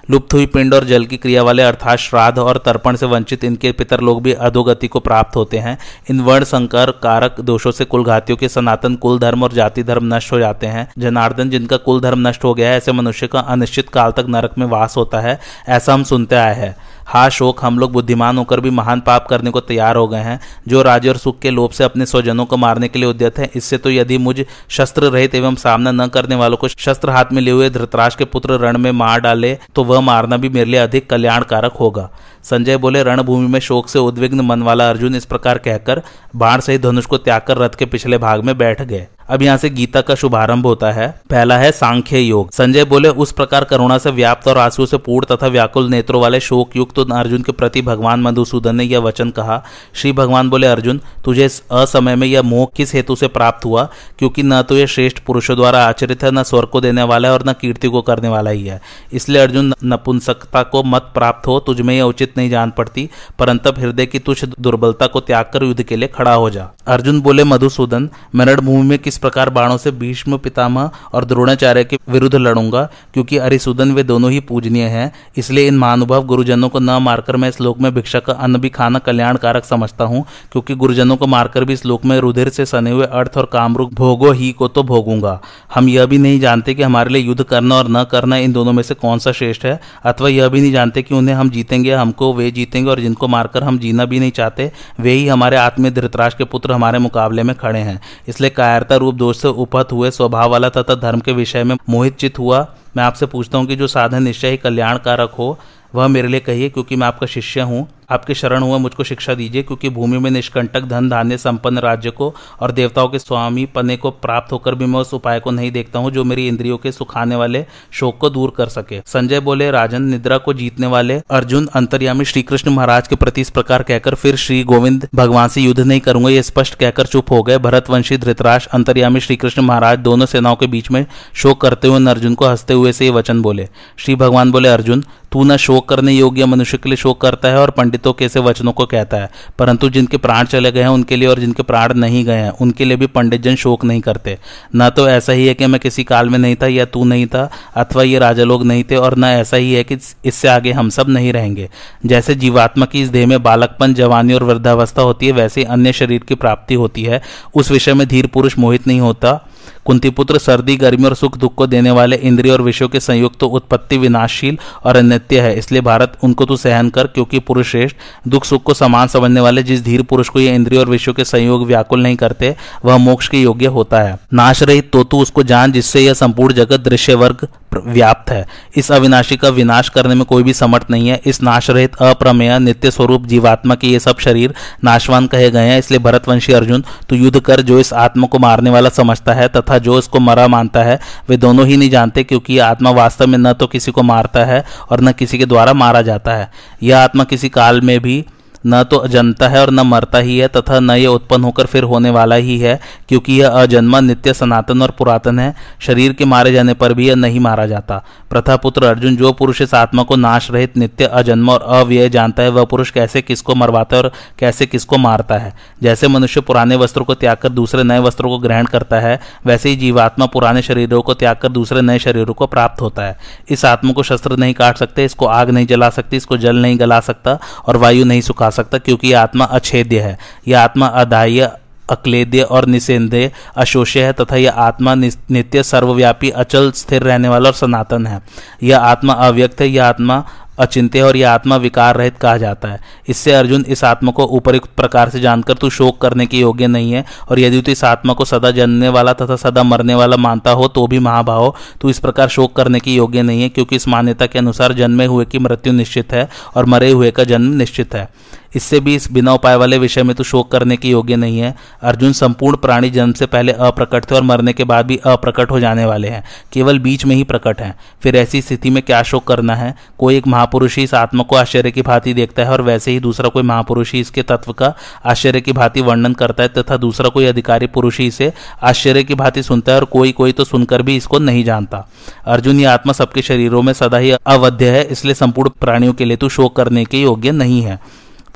लुप्त हुई पिंड और जल की क्रिया वाले अर्थात श्राद्ध और तर्पण से वंचित इनके पितर लोग भी अधोगति को प्राप्त होते हैं। इन वर्ण संकर कारक दोषों से कुलघातियों के सनातन कुल धर्म और जाति धर्म नष्ट हो जाते हैं। जनार्दन, जिनका कुल धर्म नष्ट हो गया है, ऐसे मनुष्य का अनिश्चित काल तक नरक में वास होता है, ऐसा हम सुनते आए हैं। हा शोक हम लोग बुद्धिमान होकर भी महान पाप करने को तैयार हो गए हैं, जो राज्य और सुख के लोभ से अपने स्वजनों को मारने के लिए उद्यत है। इससे तो यदि मुझ शस्त्र रहित एवं सामना न करने वालों को शस्त्र हाथ में लिए हुए धृतराज के पुत्र रण में मार डाले तो वह मारना भी मेरे लिए अधिक कल्याणकारक होगा। संजय बोले, रणभूमि में शोक से उद्विग्न मन वाला अर्जुन इस प्रकार कहकर बाण सहित धनुष को त्याग कर रथ के पिछले भाग में बैठ गए। अब यहाँ से गीता का शुभारंभ होता है। पहला है सांख्य योग। संजय बोले, उस प्रकार करुणा से व्याप्त और आँसू से पूर्ण तथा व्याकुल नेत्रों वाले शोक युक्त तो अर्जुन के प्रति भगवान मधुसूदन ने यह वचन कहा। श्री भगवान बोले, अर्जुन, तुझे असमय में यह मोह किस हेतु से प्राप्त हुआ? क्योंकि न तो यह श्रेष्ठ पुरुषों द्वारा आचरित है, न स्वर्ग को देने वाला है और न कीर्ति को करने वाला ही है। इसलिए अर्जुन, नपुंसकता को मत प्राप्त हो, तुझ में यह उचित नहीं जान पड़ती। परंतु हृदय की तुझ दुर्बलता को त्याग कर युद्ध के लिए खड़ा हो जा। अर्जुन बोले, मधुसूदन, मेरठ भूमि में किस प्रकार बाणों से भीष्म, पितामह और द्रोणाचार्य के विरुद्ध लड़ूँगा, क्योंकि अरिसुदन वे दोनों ही पूजनीय हैं। इसलिए इन महानुभाव गुरुजनों को न मारकर मैं इस लोक में भिक्षा का अन्न भी खाना कल्याणकारक समझता हूँ, क्योंकि गुरुजनों को मारकर भी इस लोक में रुधिर से सने हुए अर्थ और कामरूप भोगो ही को तो भोगूँगा। हम यह भी नहीं जानते कि हमारे लिए युद्ध करना और न करना इन दोनों में से कौन सा श्रेष्ठ है, अथवा यह भी नहीं जानते कि उन्हें हम जीतेंगे हमको वे जीतेंगे और जिनको मारकर हम जीना भी नहीं चाहते, वे ही हमारे आत्मीय धृतराज के पुत्र हमारे मुकाबले में खड़े हैं। इसलिए कायरता रूप दोष से उपहत हुए स्वभाव वाला तथा धर्म के विषय में मोहित चित हुआ। मैं आपसे पूछता हूँ कि जो साधन निश्चय ही कल्याणकारक हो, वह मेरे लिए कहिए, क्योंकि मैं आपका शिष्य हूँ। आपके शरण हुआ, मुझको शिक्षा दीजिए, क्योंकि भूमि में निष्कंटक, धन धान्य संपन्न राज्य को और देवताओं के स्वामी पने को प्राप्त होकर भी मैं उस उपाय को नहीं देखता हूँ, जो मेरी इंद्रियों के सुखाने वाले शोक को दूर कर सके। संजय बोले, राजन, निद्रा को जीतने वाले अर्जुन, अंतर्यामी श्री कृष्ण महाराज के प्रति इस प्रकार कहकर फिर श्री गोविंद भगवान से युद्ध नहीं करूँगा, ये स्पष्ट कहकर चुप हो गए। भरतवंशी, धृतराज, अंतर्यामी श्री कृष्ण महाराज दोनों सेनाओं के बीच में शोक करते हुए अर्जुन को हँसते हुए से ये वचन बोले। श्री भगवान बोले, अर्जुन, तू न शोक करने योग्य मनुष्य के लिए शोक करता है और पंडितों के ऐसे वचनों को कहता है। परंतु जिनके प्राण चले गए हैं उनके लिए और जिनके प्राण नहीं गए हैं, उनके लिए भी पंडित जन शोक नहीं करते। न तो ऐसा ही है कि मैं किसी काल में नहीं था या तू नहीं था, अथवा ये राजा लोग नहीं थे, और न ऐसा ही है कि इससे आगे हम सब नहीं रहेंगे। जैसे जीवात्मा की इस देह में बालकपन, जवानी और वृद्धावस्था होती है, वैसे अन्य शरीर की प्राप्ति होती है। उस विषय में धीर पुरुष मोहित नहीं होता। कुंतीपुत्र, सर्दी, गर्मी और सुख दुख को देने वाले इंद्रिय और विषयों के संयुक्त तो उत्पत्ति विनाशशील और अनित्य है। इसलिए भारत, उनको तो सहन कर, क्योंकि पुरुष श्रेष्ठ, दुख सुख को समान समझने वाले जिस धीर पुरुष को ये इंद्रिय और विषयों के संयोग व्याकुल नहीं करते, वह मोक्ष के योग्य होता है। नाश रहित तो तू उसको जान, जिससे यह संपूर्ण जगत दृश्य वर्ग व्याप्त है। इस अविनाशी का विनाश करने में कोई भी समर्थ नहीं है। इस नाश रहित अप्रमेय, नित्य स्वरूप, जीवात्मा के ये सब शरीर नाशवान कहे गए हैं। इसलिए भरतवंशी अर्जुन, तू युद्ध कर, जो इस आत्मा को मारने वाला समझता है, तथा जो इसको मरा मानता है, वे दोनों ही नहीं जानते क्योंकि आत्मा वास्तव में न तो किसी को मारता है और न किसी के द्वारा मारा जाता है। यह आत्मा किसी काल में भी न तो अजंता है और न मरता ही है, तथा न यह उत्पन्न होकर फिर होने वाला ही है, क्योंकि यह अजन्मा, नित्य, सनातन और पुरातन है। शरीर के मारे जाने पर भी यह नहीं मारा जाता। प्रथा पुत्र अर्जुन, जो पुरुष इस आत्मा को नाश रहित नित्य, अजन्म और अव्यय जानता है, वह पुरुष कैसे किसको मरवाता है और कैसे किसको मारता है? जैसे मनुष्य पुराने वस्त्रों को त्याग कर दूसरे नए वस्त्रों को ग्रहण करता है, वैसे ही जीवात्मा पुराने शरीरों को त्याग कर दूसरे नए शरीरों को प्राप्त होता है। इस आत्मा को शस्त्र नहीं काट सकते, इसको आग नहीं जला सकती, इसको जल नहीं गला सकता और वायु नहीं सुखा सकता क्योंकि यह आत्मा अछेद्य है। यह आत्मा अदाह्य, अक्लेद्य और निषेध्य अशोष्य है तथा यह आत्मा नित्य, सर्वव्यापी, अचल, स्थिर रहने वाला और सनातन है। यह आत्मा अव्यक्त है, यह आत्मा अचिंत्य और यह आत्मा विकार रहित कहा जाता है। इससे अर्जुन इस आत्मा को उपयुक्त प्रकार से जानकर तू शोक करने के योग्य नहीं है और यदि तू इस आत्मा को सदा जन्मने वाला तथा सदा मरने वाला मानता हो तो भी महाभाव तू इस प्रकार शोक करने के योग्य नहीं है क्योंकि इस मान्यता के अनुसार जन्मे हुए की मृत्यु निश्चित है और मरे हुए का जन्म निश्चित है। इससे भी इस बिना उपाय वाले विषय में तो शोक करने के योग्य नहीं है। अर्जुन संपूर्ण प्राणी जन्म से पहले अप्रकट थे और मरने के बाद भी अप्रकट हो जाने वाले हैं। केवल बीच में ही प्रकट हैं। फिर ऐसी स्थिति में क्या शोक करना है? कोई एक महापुरुष ही इस आत्मा को आश्चर्य की भांति देखता है और वैसे ही दूसरा कोई महापुरुष ही इसके तत्व का आश्चर्य की भांति वर्णन करता है तथा दूसरा कोई अधिकारी पुरुष ही इसे आश्चर्य की भांति सुनता है और कोई कोई तो सुनकर भी इसको नहीं जानता। अर्जुन ये आत्मा सबके शरीरों में सदा ही अवध्य है, इसलिए संपूर्ण प्राणियों के लिए तो शोक करने के योग्य नहीं है।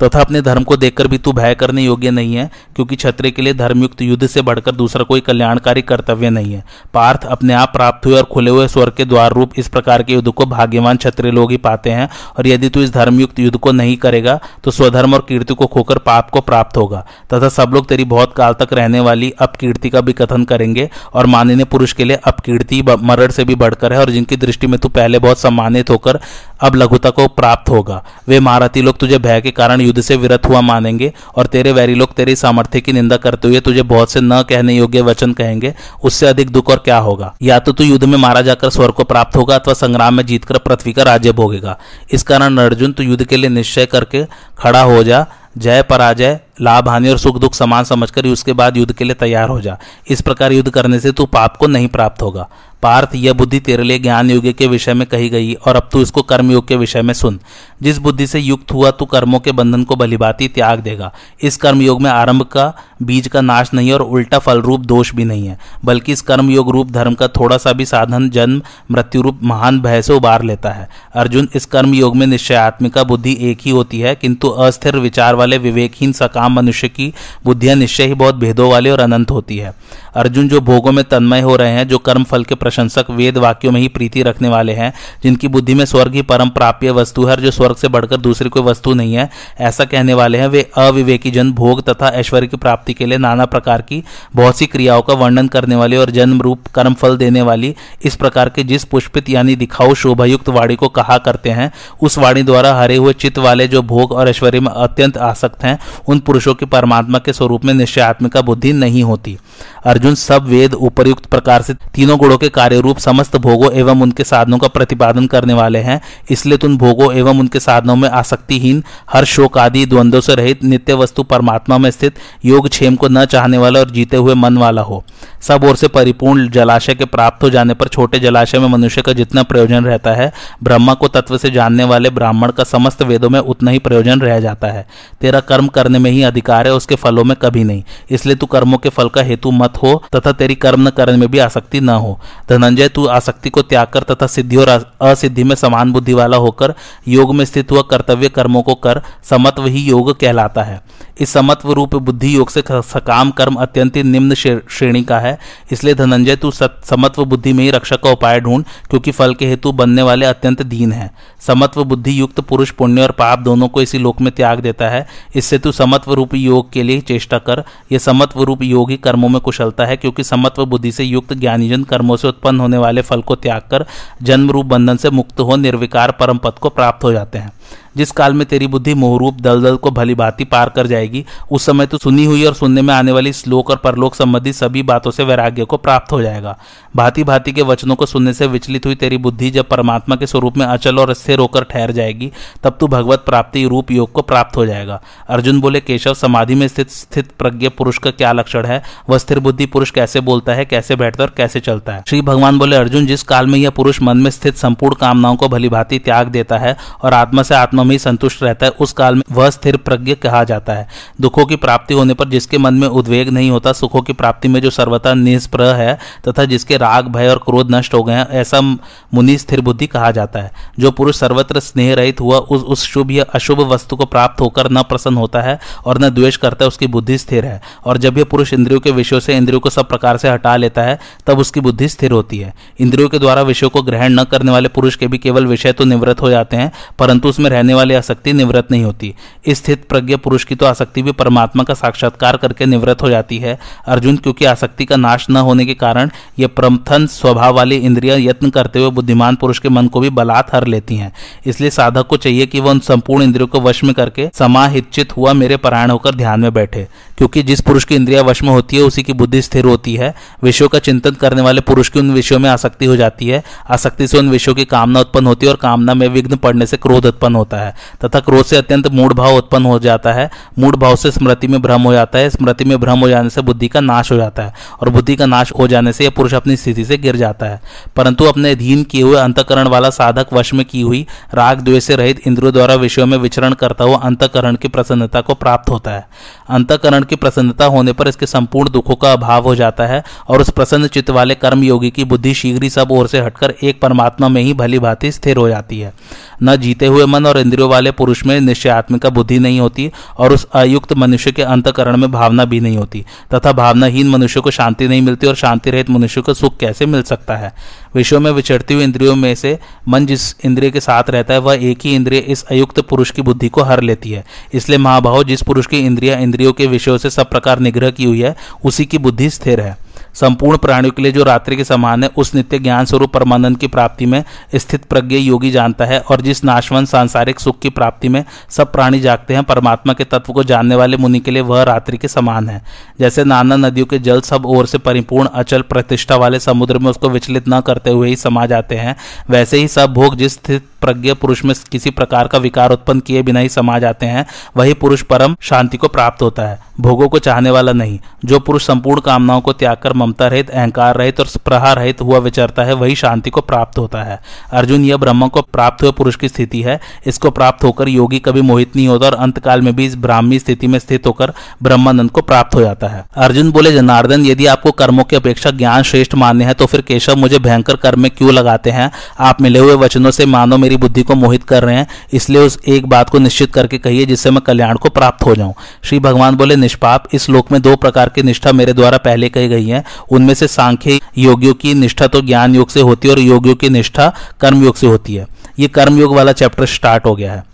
तथा अपने धर्म को देखकर भी तू भय करने योग्य नहीं है, क्योंकि क्षत्रिय के लिए धर्मयुक्त युद्ध से बढ़कर दूसरा कोई कल्याणकारी कर्तव्य नहीं है। पार्थ अपने आप प्राप्त हुए और खुले हुए स्वर के द्वार रूप इस प्रकार के युद्ध को भाग्यवान क्षत्रिय लोग ही पाते हैं, और यदि तू इस धर्मयुक्त युद्ध को नहीं करेगा तो स्वधर्म और कीर्ति को खोकर पाप को प्राप्त होगा। तथा सब लोग तेरी बहुत काल तक रहने वाली अपकीर्ति का भी कथन करेंगे, और माननीय पुरुष के लिए अपकीर्ति मरण से भी बढ़कर है, और जिनकी दृष्टि में तू पहले बहुत सम्मानित होकर अब लघुता को प्राप्त होगा। वे महारथी लोग तुझे भय के कारण युद्ध से विरत हुआ मानेंगे और तेरे वैरी लोग तेरी सामर्थ्य की निंदा करते हुए तुझे बहुत से न कहने योग्य वचन कहेंगे, उससे अधिक दुख और क्या होगा? या तो तू युद्ध में मारा जाकर स्वर्ग को प्राप्त होगा अथवा संग्राम में जीतकर पृथ्वी का राज्य भोगेगा। इस कारण अर्जुन, तू युद्ध के लिए निश्चय करके खड़ा हो जा। जय पराजय, लाभ हानि और सुख दुख समान समझकर उसके बाद युद्ध के लिए तैयार हो जा। इस प्रकार युद्ध करने से तू पाप को नहीं प्राप्त होगा। पार्थ, यह बुद्धि तेरे लिए ज्ञान योग के विषय में कही गई, और अब तू इसको कर्म योग के विषय में सुन। जिस बुद्धि से युक्त हुआ, तू कर्मों के बंधन को भलीभांति त्याग देगा। इस कर्म योग में आरंभ का बीज का नाश नहीं और उल्टा फल रूप दोष भी नहीं है, बल्कि इस कर्म योग रूप धर्म का थोड़ा सा भी साधन, जन्म मृत्यु रूप महान भय से उबार लेता है। अर्जुन, इस कर्म योग में निश्चयात्मिका बुद्धि एक ही होती है, किंतु अस्थिर विचार वाले, विवेकहीन, सकाम मनुष्य की बुद्धियाँ निश्चय ही बहुत भेदों वाली और अनंत होती है। अर्जुन, जो भोगों में तन्मय हो रहे हैं, जो कर्म फल के प्रशंसक वेद वाक्यों में ही प्रीति रखने वाले हैं, जिनकी बुद्धि में स्वर्ग ही परम प्राप्य वस्तु है जो स्वर्ग से बढ़कर दूसरी कोई वस्तु नहीं है, ऐसा कहने वाले हैं, वे अविवेकी जन भोग तथा ऐश्वर्य की प्राप्ति के लिए नाना प्रकार की बहुत सी क्रियाओं का वर्णन करने वाली और जन्म रूप कर्म फल देने वाली इस प्रकार के जिस पुष्पित यानी दिखाऊ शोभायुक्त वाणी को कहा करते हैं, उस वाणी द्वारा हरे हुए चित्त वाले जो भोग और ऐश्वर्य में अत्यंत आसक्त हैं, उन पुरुषों की परमात्मा के स्वरूप में निश्चयात्मिका बुद्धि नहीं होती। अर्जुन सब वेद उपर्युक्त प्रकार से तीनों गुणों के कार्य रूप समस्त भोगों एवं उनके साधनों का प्रतिपादन करने वाले हैं, इसलिए तुम भोगों एवं उनके साधनों में आसक्तिहीन, हर शोक आदि द्वंद्वों से रहित नित्य वस्तु परमात्मा में स्थित योग क्षेम को न चाहने वाला और जीते हुए मन वाला हो। सब ओर से परिपूर्ण जलाशय के प्राप्त हो जाने पर छोटे जलाशय में मनुष्य का जितना प्रयोजन रहता है, ब्रह्मा को तत्व से जानने वाले ब्राह्मण का समस्त वेदों में उतना ही प्रयोजन रह जाता है। तेरा कर्म करने में ही अधिकार है, उसके फलों में कभी नहीं। इसलिए तू कर्मों के फल का हेतु मत हो, तथा तेरी कर्म न करने में भी आसक्ति न हो। धनंजय, तू आसक्ति को त्याग कर तथा सिद्धि और असिद्धि में समान बुद्धि वाला होकर योग में स्थित हुआ कर्तव्य कर्मों को कर, समत्व ही योग कहलाता है। इस समत्व रूप बुद्धि योग से सकाम कर्म अत्यंत निम्न श्रेणी का है। इसलिए धनंजय, तू समत्व बुद्धि में ही रक्षक का उपाय ढूंढ, क्योंकि फल के हेतु बनने वाले अत्यंत दीन है। समत्व बुद्धि युक्त पुरुष, पुण्य और पाप दोनों को इसी लोक में त्याग देता है। इससे तू समत्व रूप योग के लिए चेष्टा कर। यह समत्व रूप योग ही कर्मों में कुशलता है, क्योंकि समत्व बुद्धि से युक्त ज्ञानीजन कर्मों से उत्पन्न होने वाले फल को त्याग कर जन्म रूप बंधन से मुक्त हो निर्विकार परम पद को प्राप्त हो जाते हैं। जिस काल में तेरी बुद्धि मोहरूप दलदल को भली भांति पार कर जाएगी, उस समय तो सुनी हुई और सुनने में आने वाली श्लोक और परलोक संबंधी सभी बातों से वैराग्य को प्राप्त हो जाएगा। भांति भांति के वचनों को सुनने से विचलित हुई तेरी बुद्धि जब परमात्मा के स्वरूप में अचल और स्थिर होकर ठहर जाएगी, तब तू भगवत प्राप्ति रूप योग को प्राप्त हो जाएगा। अर्जुन बोले, केशव, समाधि में स्थित स्थित प्रज्ञ पुरुष का क्या लक्षण है? वह स्थिर बुद्धि पुरुष कैसे बोलता है, कैसे बैठता और कैसे चलता है? श्री भगवान बोले, अर्जुन, जिस काल में यह पुरुष मन में स्थित संपूर्ण कामनाओं को भली भांति त्याग देता है और आत्मा से आत्मा में संतुष्ट रहता है, उस काल में वह स्थिर प्रज्ञ कहा जाता है। दुखों की प्राप्ति होने पर जिसके मन में उद्वेग नहीं होता, सुखों की प्राप्ति में जो सर्वथा निष्प्रह है तथा जिसके राग, भय और क्रोध नष्ट हो गए हैं, ऐसा मुनि स्थिर बुद्धि कहा जाता है। जो पुरुष सर्वत्र स्नेह रहित हुआ, उस उस शुभ या अशुभ वस्तु को प्राप्त होकर न प्रसन्न होता है और न द्वेष करता है, उसकी बुद्धि स्थिर है। और जब यह पुरुष इंद्रियों के विषयों से, इंद्रियों को सब प्रकार से हटा लेता है, तब उसकी बुद्धि स्थिर होती है। इंद्रियों के द्वारा विषयों को ग्रहण न करने वाले पुरुष के भी केवल विषय तो निवृत्त हो जाते हैं, परंतु उसमें रहने वाली आसक्ति निवृत्त नहीं होती। स्थित प्रज्ञ पुरुष की तो आसक्ति भी परमात्मा का साक्षात्कार करके निवृत्त हो जाती है। अर्जुन, क्योंकि आसक्ति का नाश न होने के कारण ये प्रमथन स्वभाव वाली इंद्रिया यत्न करते हुए बुद्धिमान पुरुष के मन को भी बलात् हर लेती हैं। इसलिए साधक को चाहिए कि वह उन संपूर्ण इंद्रियों को वश में करके समाहित हुआ मेरे पारायण होकर ध्यान में बैठे। क्योंकि जिस पुरुष की इंद्रिया वश में होती है, उसी की बुद्धि स्थिर होती है। विषयों का चिंतन करने वाले पुरुष की उन विषयों में आसक्ति हो जाती है। आसक्ति से उन विषयों की कामना उत्पन्न होती है और कामना में विघ्न पड़ने से क्रोध उत्पन्न होता है। तथा क्रोध से अत्यंत मूड भाव उत्पन्न हो जाता है। मूड भाव से स्मृति में भ्रम हो जाता है। स्मृति में भ्रम हो जाने से बुद्धि का नाश हो जाता है और बुद्धि का नाश हो जाने से यह पुरुष अपनी स्थिति से गिर जाता है। परंतु अपने अधीन किए हुए अंतकरण वाला साधक वश में की हुई राग द्वेष से रहित इंद्रियों द्वारा विषयों में विचरण करता हुआ अंतकरण की प्रसन्नता को प्राप्त होता है। अंतकरण की प्रसन्नता होने पर इसके संपूर्ण दुखों का अभाव हो जाता है और उस प्रसन्न चित्त वाले कर्म योगी की बुद्धि शीघ्र ही सब ओर से हटकर एक परमात्मा में ही भली भांति स्थिर हो जाती है। न जीते हुए मन और इंद्रियों वाले पुरुष में निश्चयात्मिका बुद्धि नहीं होती और उस अयुक्त मनुष्य के अंतकरण में भावना भी नहीं होती, तथा भावनाहीन मनुष्य को शांति नहीं मिलती और शांति रहित मनुष्य को सुख कैसे मिल सकता है? विषयों में विचरती हुई इंद्रियों में से मन जिस इंद्रिय के साथ रहता है, वह एक ही इंद्रिय इस अयुक्त पुरुष की बुद्धि को हर लेती है। इसलिए महाभाव जिस पुरुष की इंद्रिया इंद्रियों के विषयों से सब प्रकार निग्रह की हुई है, उसी की बुद्धि स्थिर है। संपूर्ण प्राणियों के लिए जो रात्रि के समान है, उस नित्य ज्ञान स्वरूप परमानंद की प्राप्ति में स्थित प्रज्ञ योगी जानता है और जिस नाशवन सांसारिक सुख की प्राप्ति में सब प्राणी जागते हैं, परमात्मा के तत्व को जानने वाले मुनि के लिए वह रात्रि के समान है। जैसे नाना नदियों के जल सब ओर से परिपूर्ण, अचल प्रतिष्ठा वाले समुद्र में उसको विचलित न करते हुए ही समा जाते हैं, वैसे ही सब भोग जिस स्थित प्रज्ञ पुरुष में किसी प्रकार का विकार उत्पन्न किए बिना ही समा जाते हैं, वही पुरुष परम शांति को प्राप्त होता है, भोगों को चाहने वाला नहीं। जो पुरुष संपूर्ण कामनाओं को त्याग कर ममता रहित, अहंकार रहित और प्रहार रहित हुआ विचरता है, वही शांति को प्राप्त होता है। अर्जुन, यह ब्रह्म को प्राप्त हुए पुरुष की स्थिति है। इसको प्राप्त होकर योगी कभी मोहित नहीं होता और अंतकाल में भी इस ब्राह्मी स्थिति में स्थित होकर ब्रह्मानंद को प्राप्त हो जाता है। अर्जुन बोले, जनार्दन, यदि आपको कर्मों की अपेक्षा ज्ञान श्रेष्ठ मान्य है तो फिर केशव मुझे भयंकर कर्म में क्यों लगाते हैं? आप मिले हुए वचनों से मानो मेरी बुद्धि को मोहित कर रहे हैं, इसलिए उस एक बात को निश्चित करके कहिए जिससे मैं कल्याण को प्राप्त हो जाऊँ। श्री भगवान बोले, निष्पाप, इस लोक में दो प्रकार की निष्ठा मेरे द्वारा पहले कही गई है। उनमें से सांख्य योगियों की निष्ठा तो ज्ञान योग से होती है और योगियों की निष्ठा कर्मयोग से होती है। ये कर्मयोग वाला चैप्टर स्टार्ट हो गया है।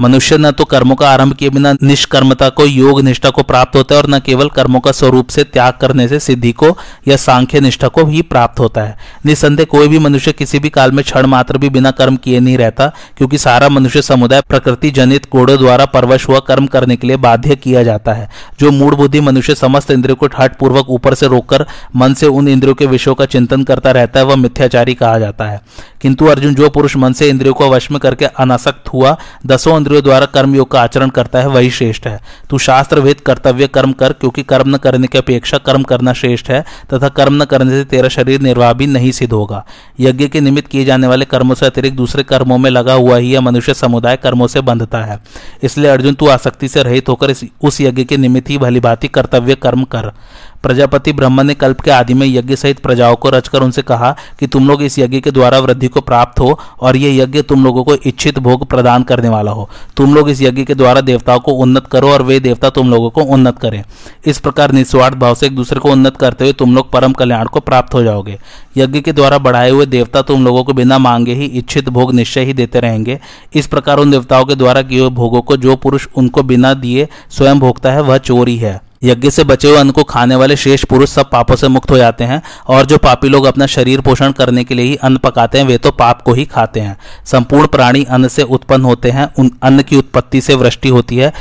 मनुष्य न तो कर्मों का आरंभ किए बिना निष्कर्मता को, योग निष्ठा को प्राप्त होता है और न केवल कर्मों का स्वरूप से त्याग करने से सिद्धि को या सांख्य निष्ठा को ही प्राप्त होता है। निसंदेह कोई भी मनुष्य किसी भी काल में क्षण मात्र भी बिना कर्म किए नहीं रहता, क्योंकि सारा मनुष्य समुदाय प्रकृति जनित कोड़ों द्वारा परवश हुआ कर्म करने के लिए बाध्य किया जाता है। जो मूड बुद्धि मनुष्य समस्त इंद्रियों को हट पूर्वक ऊपर से रोककर मन से उन इंद्रियों के विषयों का चिंतन करता रहता है, वह मिथ्याचारी कहा जाता है। किंतु अर्जुन जो पुरुष मन से इंद्रियों को वश में करके अनासक्त हुआ, दसों इंद्रियों द्वारा कर्मयोग का आचरण करता है, वही श्रेष्ठ है। तू शास्त्र, वेद, कर्तव्य, कर्म कर, क्योंकि कर्म न करने की अपेक्षा कर्म करना श्रेष्ठ है, तथा कर्म न करने से तेरा शरीर निर्वाह भी नहीं सिद्ध होगा। यज्ञ के निमित्त किए जाने वाले कर्मों से अतिरिक्त दूसरे कर्मों में लगा हुआ ही यह मनुष्य समुदाय कर्मों से बंधता है। इसलिए अर्जुन, तू आसक्ति से रहित होकर उस यज्ञ के निमित्त ही भली भांति कर्तव्य, कर्म कर। प्रजापति ब्रह्म ने कल्प के आदि में यज्ञ सहित प्रजाओं को रचकर उनसे कहा कि तुम लोग इस यज्ञ के द्वारा वृद्धि को प्राप्त हो और ये यज्ञ तुम लोगों को इच्छित भोग प्रदान करने वाला हो। तुम लोग इस यज्ञ के द्वारा देवताओं को उन्नत करो और वे देवता तुम लोगों को उन्नत करें। इस प्रकार निस्वार्थ भाव से एक दूसरे को उन्नत करते हुए तुम लोग परम कल्याण को प्राप्त हो जाओगे। यज्ञ के द्वारा बढ़ाए हुए देवता तुम लोगों को बिना मांगे ही इच्छित भोग निश्चय ही देते रहेंगे। इस प्रकार उन देवताओं के द्वारा किए हुए भोगों को जो पुरुष उनको बिना दिए स्वयं भोगता है, वह चोरी है। यज्ञ से बचे हुए अन्न को खाने वाले शेष पुरुष सब पापों से मुक्त हो जाते हैं और जो पापी लोग अपना शरीर पोषण करने के लिए ही अन्न पकाते हैं, वे तो पाप को ही खाते हैं। संपूर्ण प्राणी अन्न से उत्पन्न होते हैं, उन अन्न की उत्पत्ति से वृष्टि होती है।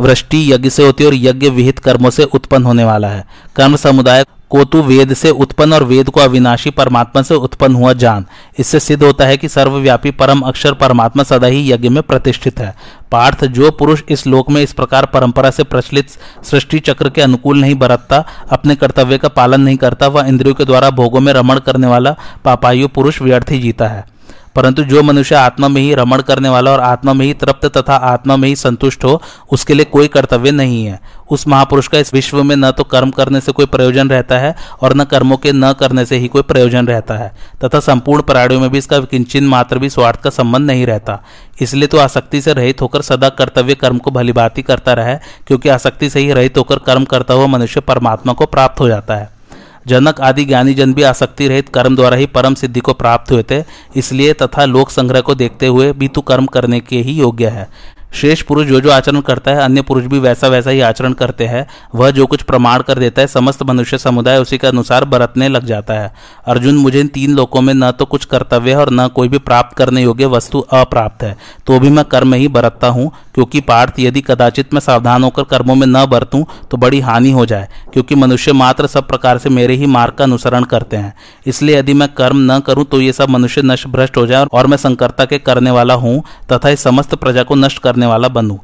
वृष्टि यज्ञ से होती है और यज्ञ विहित कर्मों से उत्पन्न होने वाला है। कर्म समुदाय को तू वेद से उत्पन्न और वेद को अविनाशी परमात्मा से उत्पन्न हुआ जान इससे सिद्ध होता है कि सर्वव्यापी परम अक्षर परमात्मा सदा ही यज्ञ में प्रतिष्ठित है। पार्थ, जो पुरुष इस लोक में इस प्रकार परंपरा से प्रचलित सृष्टि चक्र के अनुकूल नहीं बरतता, अपने कर्तव्य का पालन नहीं करता, वह इंद्रियों के द्वारा भोगों में रमण करने वाला पापायु पुरुष व्यर्थ ही जीता है। परंतु जो मनुष्य आत्मा में ही रमण करने वाला और आत्मा में ही तृप्त तथा आत्मा में ही संतुष्ट हो, उसके लिए कोई कर्तव्य नहीं है। उस महापुरुष का इस विश्व में न तो कर्म करने से कोई प्रयोजन रहता है और न कर्मों के न करने से ही कोई प्रयोजन रहता है। तथा संपूर्ण प्राणियों में भी इसका किंचन मात्र भी स्वार्थ का संबंध नहीं रहता। इसलिए तो आसक्ति से रहित होकर सदा कर्तव्य कर्म को भली करता रहे, क्योंकि आसक्ति से ही रहित होकर कर्म करता हुआ मनुष्य परमात्मा को प्राप्त हो जाता है। जनक आदि ज्ञानी जन भी आसक्ति रहित कर्म द्वारा ही परम सिद्धि को प्राप्त हुए थे, इसलिए तथा लोक संग्रह को देखते हुए भी तू कर्म करने के ही योग्य है। श्रेष्ठ पुरुष जो जो आचरण करता है, अन्य पुरुष भी वैसा वैसा ही आचरण करते हैं। वह जो कुछ प्रमाण कर देता है, समस्त मनुष्य समुदाय उसी के अनुसार बरतने लग जाता है। अर्जुन, मुझे इन तीन लोकों में न तो कुछ कर्तव्य है और न कोई भी प्राप्त करने योग्य वस्तु अप्राप्त है। तो भी मैं कर्म ही बरतता हूँ, क्योंकि पार्थ यदि कदाचित मैं सावधान होकर कर्मों में न बरतूं तो बड़ी हानि हो जाए, क्योंकि मनुष्य मात्र सब प्रकार से मेरे ही मार्ग का अनुसरण करते हैं। इसलिए यदि मैं कर्म न करूँ तो ये सब मनुष्य नष्ट भ्रष्ट हो जाए और मैं संकर्ता के करने वाला हूँ, तथा इस समस्त प्रजा को नष्ट करने वाला बनूं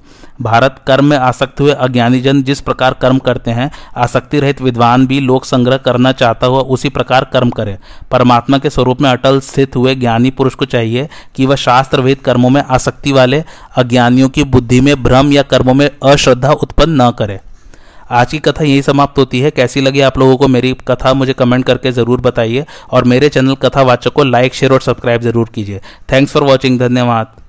भारत कर्म में आसक्त हुए अज्ञानी जन जिस प्रकार कर्म करते हैं आसक्ति रहित विद्वान भी लोक संग्रह करना चाहता हुआ उसी प्रकार कर्म करे। परमात्मा के स्वरूप में अटल स्थित हुए ज्ञानी पुरुष को चाहिए कि वह शास्त्र वेद कर्मों में आसक्ति वाले, अज्ञानियों की बुद्धि में भ्रम या कर्मों में अश्रद्धा उत्पन्न न करे। आज की कथा यही समाप्त होती है। कैसी लगी आप लोगों को मेरी कथा, मुझे कमेंट करके ज़रूर बताइए। और मेरे चैनल कथावाचक को लाइक, शेयर और सब्सक्राइब ज़रूर कीजिए। थैंक्स फॉर वॉचिंग, धन्यवाद।